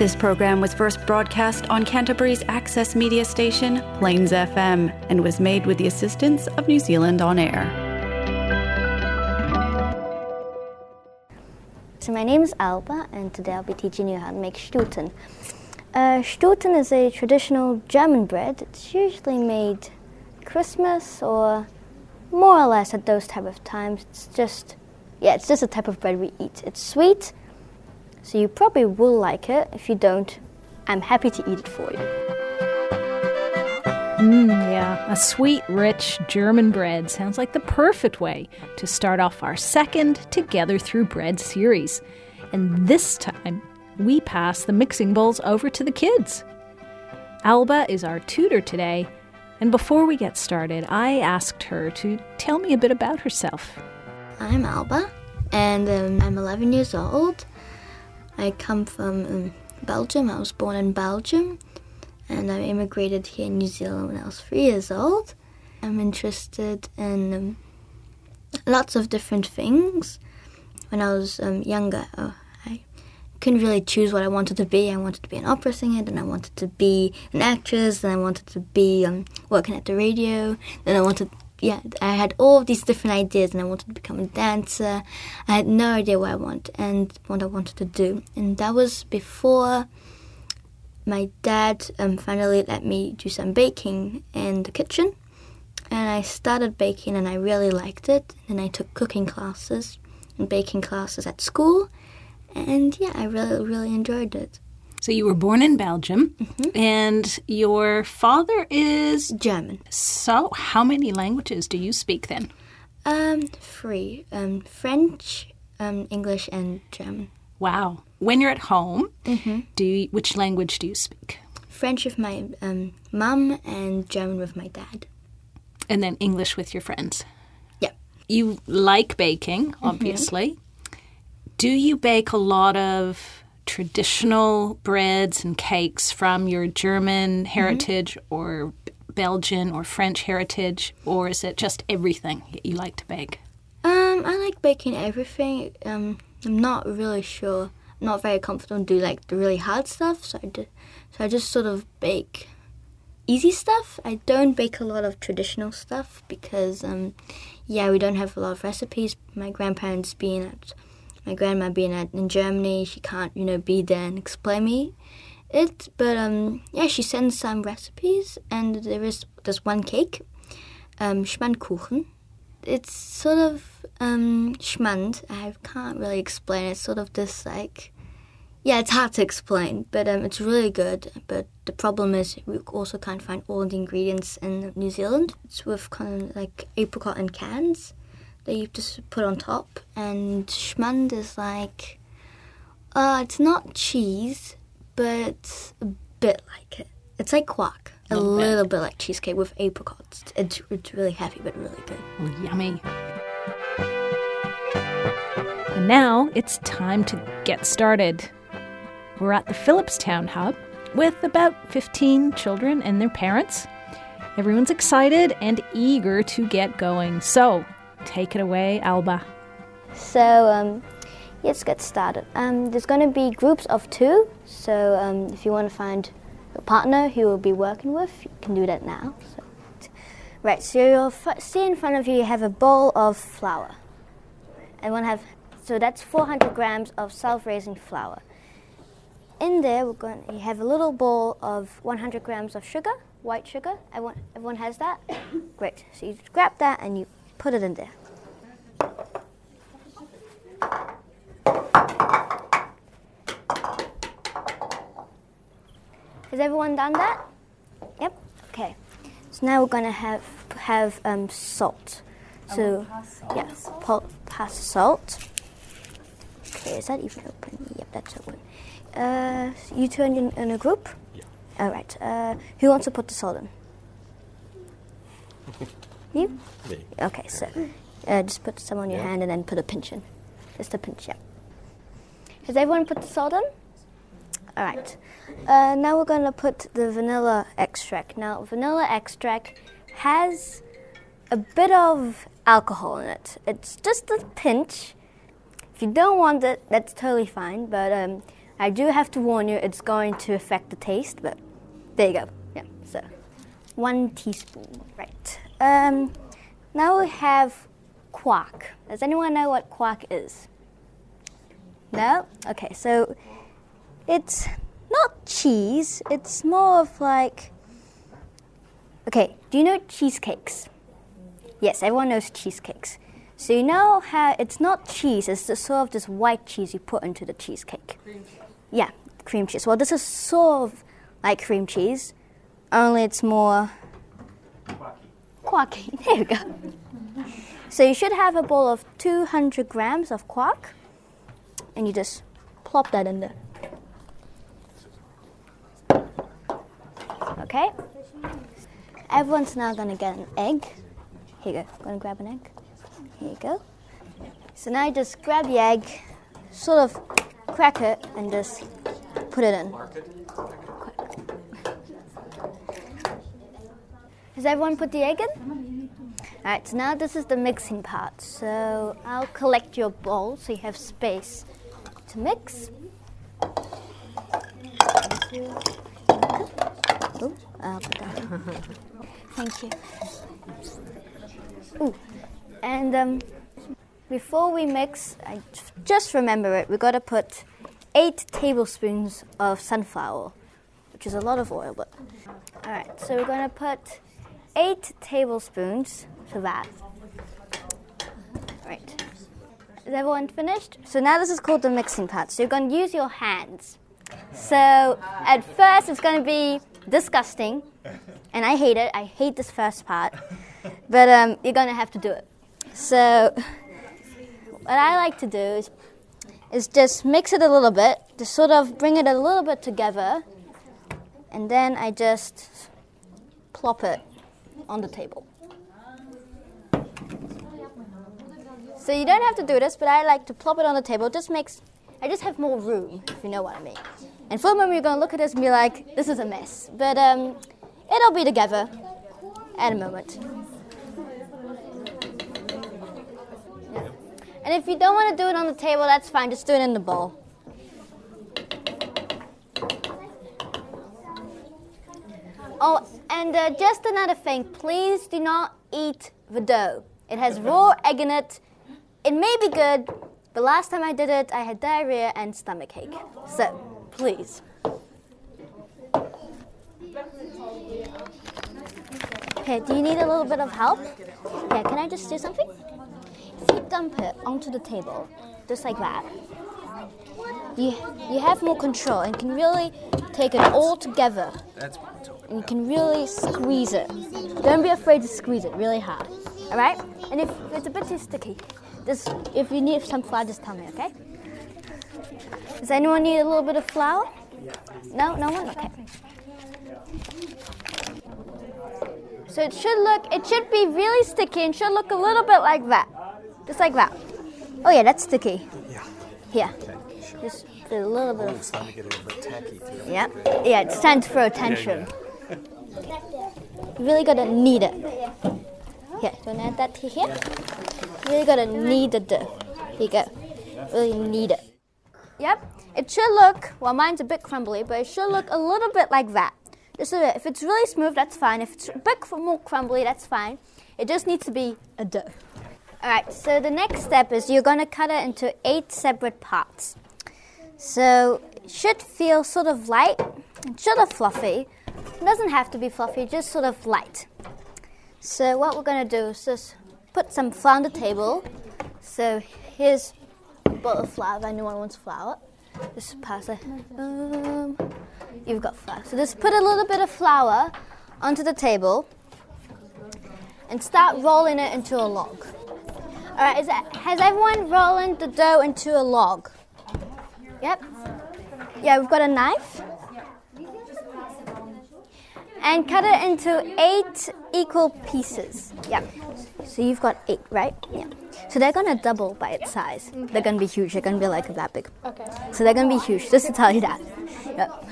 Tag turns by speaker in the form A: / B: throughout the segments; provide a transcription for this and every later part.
A: This program was first broadcast on Canterbury's access media station, Plains FM, and was made with the assistance of New Zealand On Air.
B: So my name is Alba, and today I'll be teaching you how to make Stuten. Uh, Stuten is a traditional German bread. It's usually made Christmas or more or less at those type of times. It's just, yeah, it's just a type of bread we eat. It's sweet, so you probably will like it. If you don't, I'm happy to eat it for you.
C: Mmm, yeah, a sweet, rich German bread sounds like the perfect way to start off our second Together Through Bread series. And this time, we pass the mixing bowls over to the kids. Alba is our tutor today, and before we get started, I asked her to tell me a bit about herself.
B: I'm Alba, and um, I'm 11 years old. I come from um, Belgium. I was born in Belgium and I immigrated here in New Zealand when I was three years old. I'm interested in um, lots of different things. When I was um, younger, oh, I couldn't really choose what I wanted to be. I wanted to be an opera singer, then I wanted to be an actress, then I wanted to be um, working at the radio, then I wanted yeah, I had all these different ideas, and I wanted to become a dancer. I had no idea what I want and what I wanted to do, and that was before my dad um, finally let me do some baking in the kitchen. And I started baking and I really liked it. And I took cooking classes and baking classes at school. And yeah, I really, really enjoyed it.
C: So you were born in Belgium, and your father is
B: German.
C: So, how many languages do you speak then?
B: Um, three um, French, um, English, and German.
C: Wow. When you're at home, do you, which language do you speak?
B: French with my um, mum and German with my dad.
C: And then English with your friends.
B: Yeah.
C: You like baking, obviously. Do you bake a lot of traditional breads and cakes from your German heritage or Belgian or French heritage, or is it just everything that you like to bake?
B: Um, I like baking everything. Um, I'm not really sure. I'm not very comfortable do like the really hard stuff, so I do, so I just sort of bake easy stuff. I don't bake a lot of traditional stuff because um, yeah, we don't have a lot of recipes. My grandparents being at my grandma being at in Germany, she can't you know be there and explain me it. But um, yeah, she sends some recipes, and there is there's one cake, um, Schmandkuchen. It's sort of um, schmand. I can't really explain. It's sort of this like, yeah, it's hard to explain, but um, it's really good. But the problem is we also can't find all the ingredients in New Zealand. It's with kind of like apricot and cans that you just put on top, and schmand is like, uh, it's not cheese, but a bit like it. It's like quark. A little bit like cheesecake with apricots. It's, it's really heavy but really good.
C: Oh, yummy. And now it's time to get started. We're at the Phillipstown Hub with about 15 children and their parents. Everyone's excited and eager to get going. So, take it away, Alba.
B: So um, let's get started. Um, there's going to be groups of two. So um, if you want to find a partner who you'll be working with, you can do that now. So, right. So you'll f- see in front of you, you have a bowl of flour. And one have so that's 400 grams of self-raising flour. In there, we're going. You have a little bowl of 100 grams of sugar, white sugar. Everyone, everyone has that. Great. So you grab that and you put it in there. Has everyone done that? Yep. Okay. So now we're gonna have have um, salt. So yeah, pa- pass the salt. Okay, is that even open? Yep, that's open. Uh, you two in, in a group. Yeah. All right. Uh, who wants to put the salt in? you.
D: Me.
B: Okay, so uh, just put some on your hand and then put a pinch in. Just a pinch, yeah. Has everyone put the salt in? All right. Uh, now we're going to put the vanilla extract. Now, vanilla extract has a bit of alcohol in it. It's just a pinch. If you don't want it, that's totally fine. But um, I do have to warn you, it's going to affect the taste, but there you go. Yeah, so one teaspoon, right. Um, now we have quark. Does anyone know what quark is? No? Okay, so it's not cheese, it's more of like. Okay, do you know cheesecakes? Yes, everyone knows cheesecakes. So you know how it's not cheese, it's the sort of this white cheese you put into the cheesecake. Cream cheese. Yeah, cream cheese. Well, this is sort of like cream cheese, only it's more quarky. There we go. So you should have a bowl of 200 grams of quark, and you just plop that in there. Okay. Everyone's now gonna get an egg. Here you go. Gonna grab an egg. Here you go. So now you just grab the egg, sort of crack it, and just put it in. Has everyone put the egg in? Alright, so now this is the mixing part. So I'll collect your bowl so you have space to mix. Ooh, put that in. Thank you. Ooh, and um, before we mix, I just remember it. We got to put eight tablespoons of sunflower, which is a lot of oil. But all right, so we're going to put eight tablespoons to that. Right. Is everyone finished? So now this is called the mixing part. So you're going to use your hands. So at first it's going to be disgusting, and I hate it. I hate this first part, but um, you're going to have to do it. So what I like to do is is just mix it a little bit, just sort of bring it a little bit together, and then I just plop it on the table. So you don't have to do this, but I like to plop it on the table. It just makes I just have more room, if you know what I mean. And for a moment, you're gonna look at this and be like, "This is a mess," but um, it'll be together at a moment. Yeah. And if you don't want to do it on the table, that's fine. Just do it in the bowl. Oh, and uh, just another thing, please do not eat the dough. It has raw egg in it. It may be good, but last time I did it, I had diarrhea and stomach ache. So, please. Okay, do you need a little bit of help? Yeah, can I just do something? If you dump it onto the table, just like that, you, you have more control and can really take it all together.
D: That's what I'm talking
B: And you can really squeeze it. Don't be afraid to squeeze it really hard. All right? And if it's a bit too sticky, just if you need some flour, just tell me, okay? Does anyone need a little bit of flour? No, no one. Okay. So it should look, it should be really sticky and should look a little bit like that, just like that. Oh yeah, that's sticky.
D: Yeah.
B: Here,
D: Okay, sure.
B: just a little bit
D: Oh,
B: of
D: it's starting to get a little bit tacky
B: yeah, yeah, it's time to throw attention. You really gotta knead it. Do you wanna add that to here? You really gotta knead the dough. Here you go. Really knead it. Yep. It should look, well, mine's a bit crumbly, but it should look a little bit like that. Just a bit. If it's really smooth, that's fine. If it's a bit more crumbly, that's fine. It just needs to be a dough. All right, so the next step is you're gonna cut it into eight separate parts. So it should feel sort of light, sort of fluffy. It doesn't have to be fluffy, just sort of light. So what we're gonna do is just put some flour on the table. So here's a bowl of flour. If anyone wants flour, just pass it. Um, you've got flour. So just put a little bit of flour onto the table and start rolling it into a log. All right, that, has everyone rolling the dough into a log? Yep. Yeah, we've got a knife. And cut it into eight equal pieces. Yep. So you've got eight, right? Yeah. So they're gonna double by its size. They're gonna be huge. They're gonna be like that big.
E: Okay.
B: So they're gonna be huge, just to tell you that. Yep.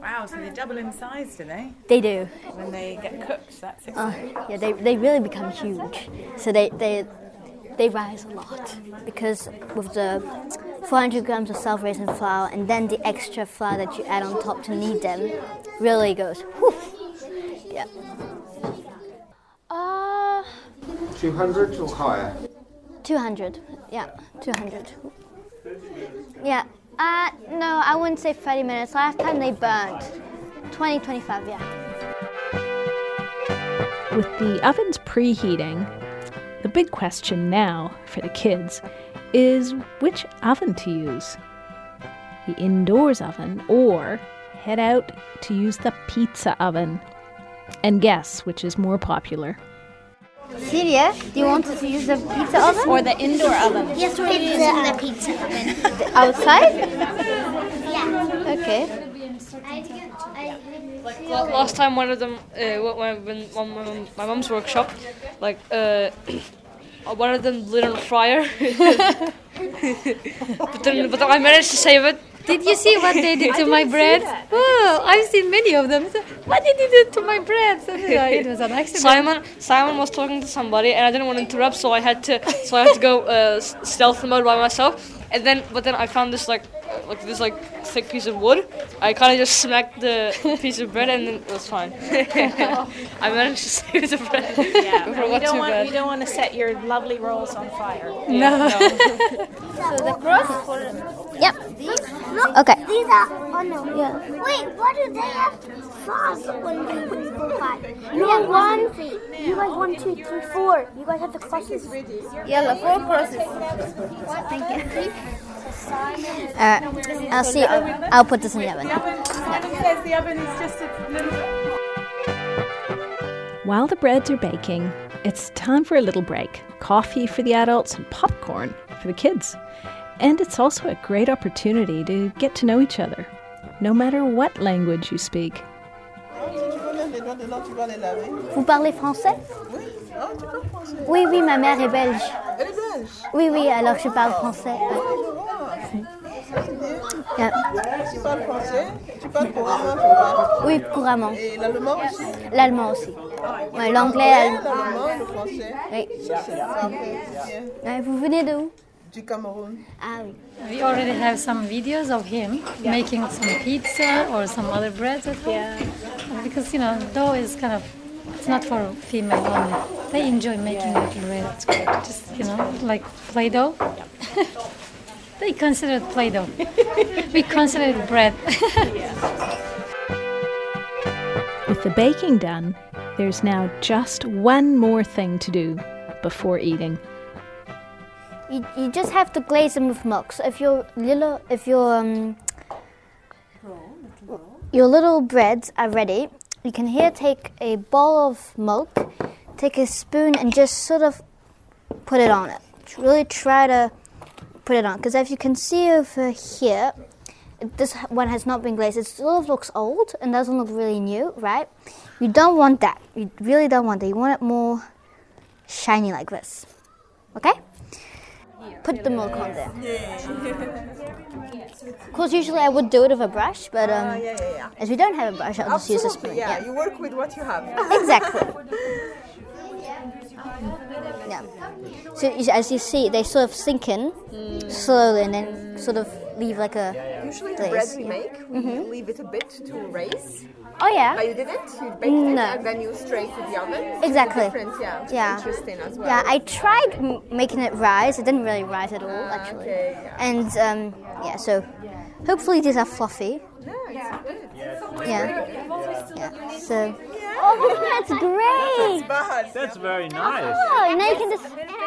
E: Wow, so they double in size, do they?
B: They do.
E: When they get cooked, that's
B: Uh, yeah, they, they really become huge. So they, they they rise a lot because with the 400 grams of self-raising flour and then the extra flour that you add on top to knead them really goes. Whew. Yeah. Uh,
D: 200 or higher?
B: 200. Yeah, 200. Yeah. Uh, no, I wouldn't say 30 minutes. Last time they burned 20, 25. Yeah.
C: With the ovens preheating, the big question now for the kids is which oven to use. The indoors oven or head out to use the pizza oven. And guess which is more popular.
B: Celia, do you want to use the pizza oven?
C: Or the indoor oven.
F: Yes, we're using the pizza oven.
B: Outside?
F: Yeah.
B: Okay.
G: Like la- last time, one of them, uh, when when when my mom's workshop, like uh, one of them lit on fire. but then, but then I managed to save it.
H: Did you see what they did to my bread? Oh, I've seen many of them. So, what did you do to my bread? So, yeah, it was an accident.
G: Simon Simon was talking to somebody, and I didn't want to interrupt, so I had to so I had to go uh, stealth mode by myself. And then, but then I found this like like this like thick piece of wood. I kind of just smacked the piece of bread, and then it was fine. I managed to save the bread
E: Yeah.
G: before it
E: You
G: got
E: don't
G: too
E: want
G: bad.
E: you don't want to set your lovely rolls on fire.
G: Yeah, no. So the cross.
B: Yep. Okay.
F: These are. Oh no. Yeah. Wait, what do they have? Sauce when we go by. You have one. You guys one, two, three, four. You guys have the crosses.
B: Yeah, the four crosses. Thank you. Uh, I'll see. I'll put this in the oven.
E: Simon says the oven is just a little.
C: While the breads are baking, it's time for a little break coffee for the adults and popcorn for the kids. And it's also a great opportunity to get to know each other, no matter what language you speak.
B: Vous parlez français Oui, oui, ma mère est belge.
I: Elle est belge.
B: Oui, oui, alors je parle français. Yeah.
I: Tu parles français, tu parles couramment, je.
B: Oui, couramment.
I: Et l'allemand aussi?
B: L'allemand aussi. Ouais, l'anglais, l'allemand.
I: l'allemand, le français.
B: Oui. Ouais, vous venez de où?
I: Du Cameroun.
B: Ah oui.
H: We already have some videos of him making some pizza or some other breads. Yeah. Because you know, dough is kind of it's not for female only. They enjoy making little bread. Just you know, like Play-Doh. they consider it Play-Doh. we consider it bread.
C: With the baking done, there's now just one more thing to do before eating.
B: You, you just have to glaze them with milk. So if your little if your um, your little breads are ready, you can here take a bowl of milk, take a spoon, and just sort of put it on it. Really try to put it on because if you can see over here, this one has not been glazed. It sort of looks old and doesn't look really new, right? You don't want that. You really don't want that. You want it more shiny like this. Okay? Put the milk on there. Of course, usually I would do it with a brush, but um,
I: yeah, yeah, yeah.
B: as we don't have a brush, I'll just use a spoon.
I: Absolutely, yeah. You work with what you have.
B: Exactly. Yeah. So as you see, they sort of sink in slowly and then sort of leave like a.
I: Usually the bread
B: glaze.
I: we make, we leave it a bit to raise.
B: Oh yeah.
I: But you didn't? You baked it
B: No.
I: and then you straight to the oven?
B: Exactly.
I: Different, yeah.
B: Yeah.
I: Interesting as well.
B: Yeah, I tried m- making it rise. It didn't really rise at all, actually.
I: okay, yeah.
B: And um, yeah, so hopefully these are fluffy.
I: Yeah, it's good.
B: Yeah. Yeah. So. Oh, that's great.
I: Bad.
J: That's very nice.
B: Oh, now you can just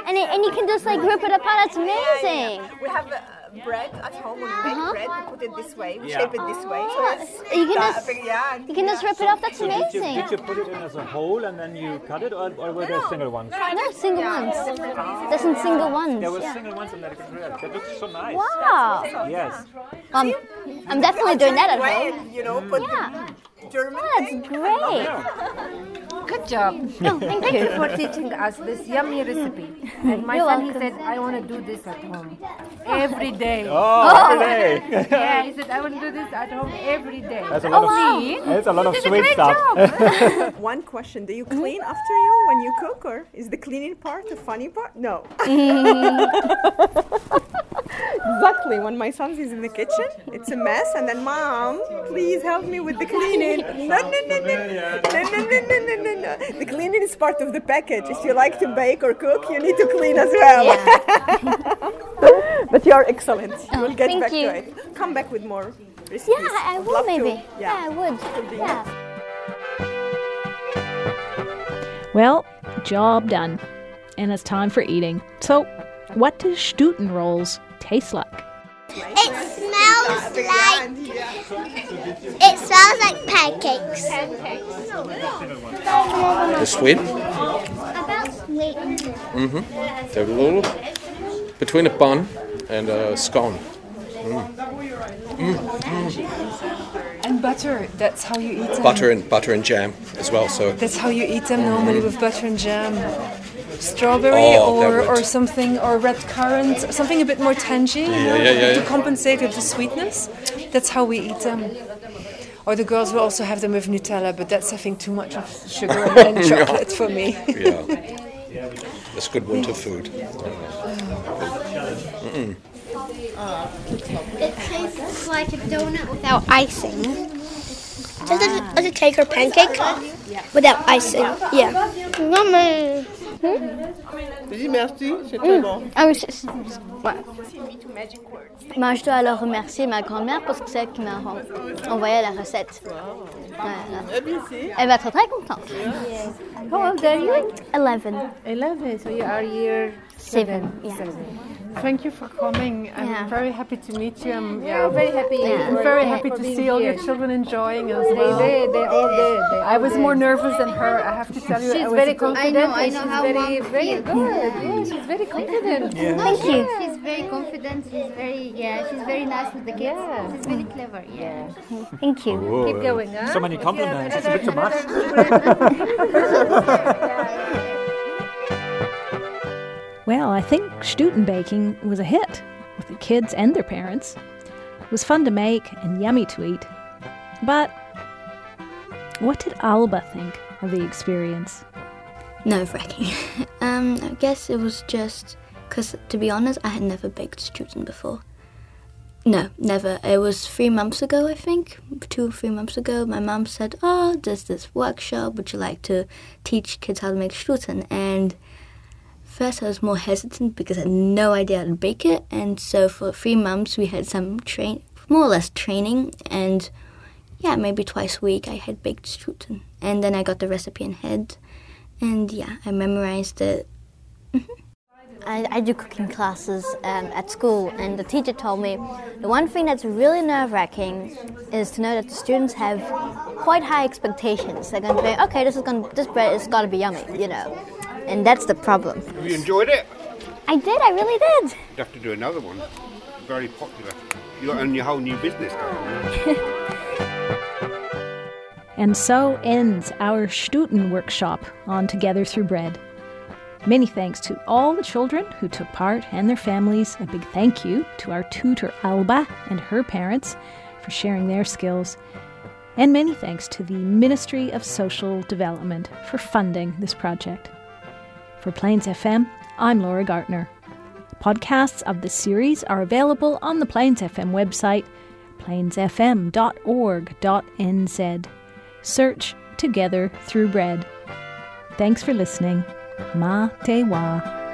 B: and, it, and you can just like rip it apart. That's amazing.
I: We have uh, bread at home. When we make
B: Uh-huh.
I: bread, we put it this way. We
J: Yeah.
I: shape it this way. So it's
B: You can just-
I: big, yeah.
B: You can just rip it off. That's
J: Did you,
B: amazing.
J: did you put it in as a whole and then you cut it, or, or were there single ones?
B: No, single ones. There's some single ones.
J: There were
B: yeah.
J: single ones and that That looks so nice.
B: Wow.
J: Yes.
B: Um, I'm definitely doing that at home.
I: you know, put
B: Yeah.
I: German oh,
F: That's
I: thing.
F: great.
K: Good job.
F: No, thank
K: Thank
F: you.
K: you for teaching us this yummy recipe. And my
F: You're
K: son, he
F: welcome.
K: said, I want to do this at home every day.
J: Oh, every day.
K: yeah, he said, I want to do this at home every day.
J: That's a oh, lot
K: oh,
J: of-
K: wow.
J: That's a lot of sweet
K: great
J: stuff.
I: One question: Do you clean after you when you cook, or is the cleaning part the funny part? No. Mm. Exactly. When my son is in the kitchen, it's a mess, and then mom, please help me with the cleaning. No, no, no, no, no, no, no, no, no, no, no. The cleaning is part of the package. If you like to bake or cook, you need to clean as well. but you are excellent. You will get
F: thank
I: back
F: you.
I: to it. Come back with more recipes.
F: Yeah, I, I will
I: to.
F: maybe. Yeah. I would. Yeah.
C: Well, job done. And it's time for eating. So, what does Stuten rolls taste like?
F: It smells like. It smells like pancakes.
L: They're sweet.
F: About sweet.
L: Mm-hmm. They're a little between a bun and a scone.
M: And butter, that's how you eat them.
L: Butter and butter and jam as well. So
M: That's how you eat them normally with butter and jam. Strawberry
L: Oh,
M: or, or something, or red currant, something a bit more tangy you know,
L: yeah, yeah,
M: to
L: yeah.
M: compensate with the sweetness. That's how we eat them. Or the girls will also have them with Nutella, but that's I think too much of sugar and, and chocolate for me.
L: yeah, that's good winter food. Mm-mm.
F: It tastes like a donut without icing. Just a, like a cake or pancake without icing. Yeah.
I: Dis merci, c'est très bon.
B: Ah oui, c'est- c'est- ouais. Moi, je dois alors remercier ma grand-mère parce que c'est elle qui m'a envoyé la recette. Voilà. Elle va être très contente.
K: How old are you?
B: 11.
K: 11, so you are year
B: Seven, yeah.
N: Thank you for coming. I'm
B: Yeah.
N: very happy to meet you. I'm
K: Yeah, very happy
N: I'm very happy to see all your children enjoying as
K: They
N: well.
K: did, they all did. They
N: I was
K: did.
N: more nervous than her. I have to tell you. I
K: She's
N: was
K: very
N: a bit-
K: confident.
F: I
K: and
F: know
K: she's
F: how
K: very, very good. Yeah, she's very confident.
F: Oh, Thank you. She's very confident. She's very yeah. She's very nice with the kids. She's very clever. Yeah.
B: Thank you.
J: Whoa,
K: Keep going, huh?
J: So many
K: If you have
J: compliments. It's a bit too much.
C: Well, I think Stuten baking was a hit with the kids and their parents. It was fun to make and yummy to eat. But what did Alba think of the experience?
B: Nerve wracking. um, I guess it was just because, to be honest, I had never baked Stuten before. No, never. It was three months ago, I think, two or three months ago. My mom said, "Oh, there's this workshop. Would you like to teach kids how to make Stuten?" And first, I was more hesitant because I had no idea how to bake it. And so, for three months, we had some train, more or less training, and yeah, maybe twice a week I had baked Stuten. And then I got the recipe in head, and yeah, I memorized it. I, I do cooking classes um, at school, and the teacher told me the one thing that's really nerve wracking is to know that the students have quite high expectations. They're going to be, okay, this is gonna, this bread is going to be yummy, you know, and that's the problem.
D: Have you enjoyed it?
B: I did, I really did.
D: You have to do another one. Very popular. You got your whole new business going.
C: And so ends our Stuten workshop on Together Through Bread. Many thanks to all the children who took part and their families. A big thank you to our tutor Alba and her parents for sharing their skills. And many thanks to the Ministry of Social Development for funding this project. For Plains FM, I'm Laura Gartner. Podcasts of the series are available on the Plains FM website, plainsfm.org.nz. Search Together Through Bread. Thanks for listening. Ma te wa.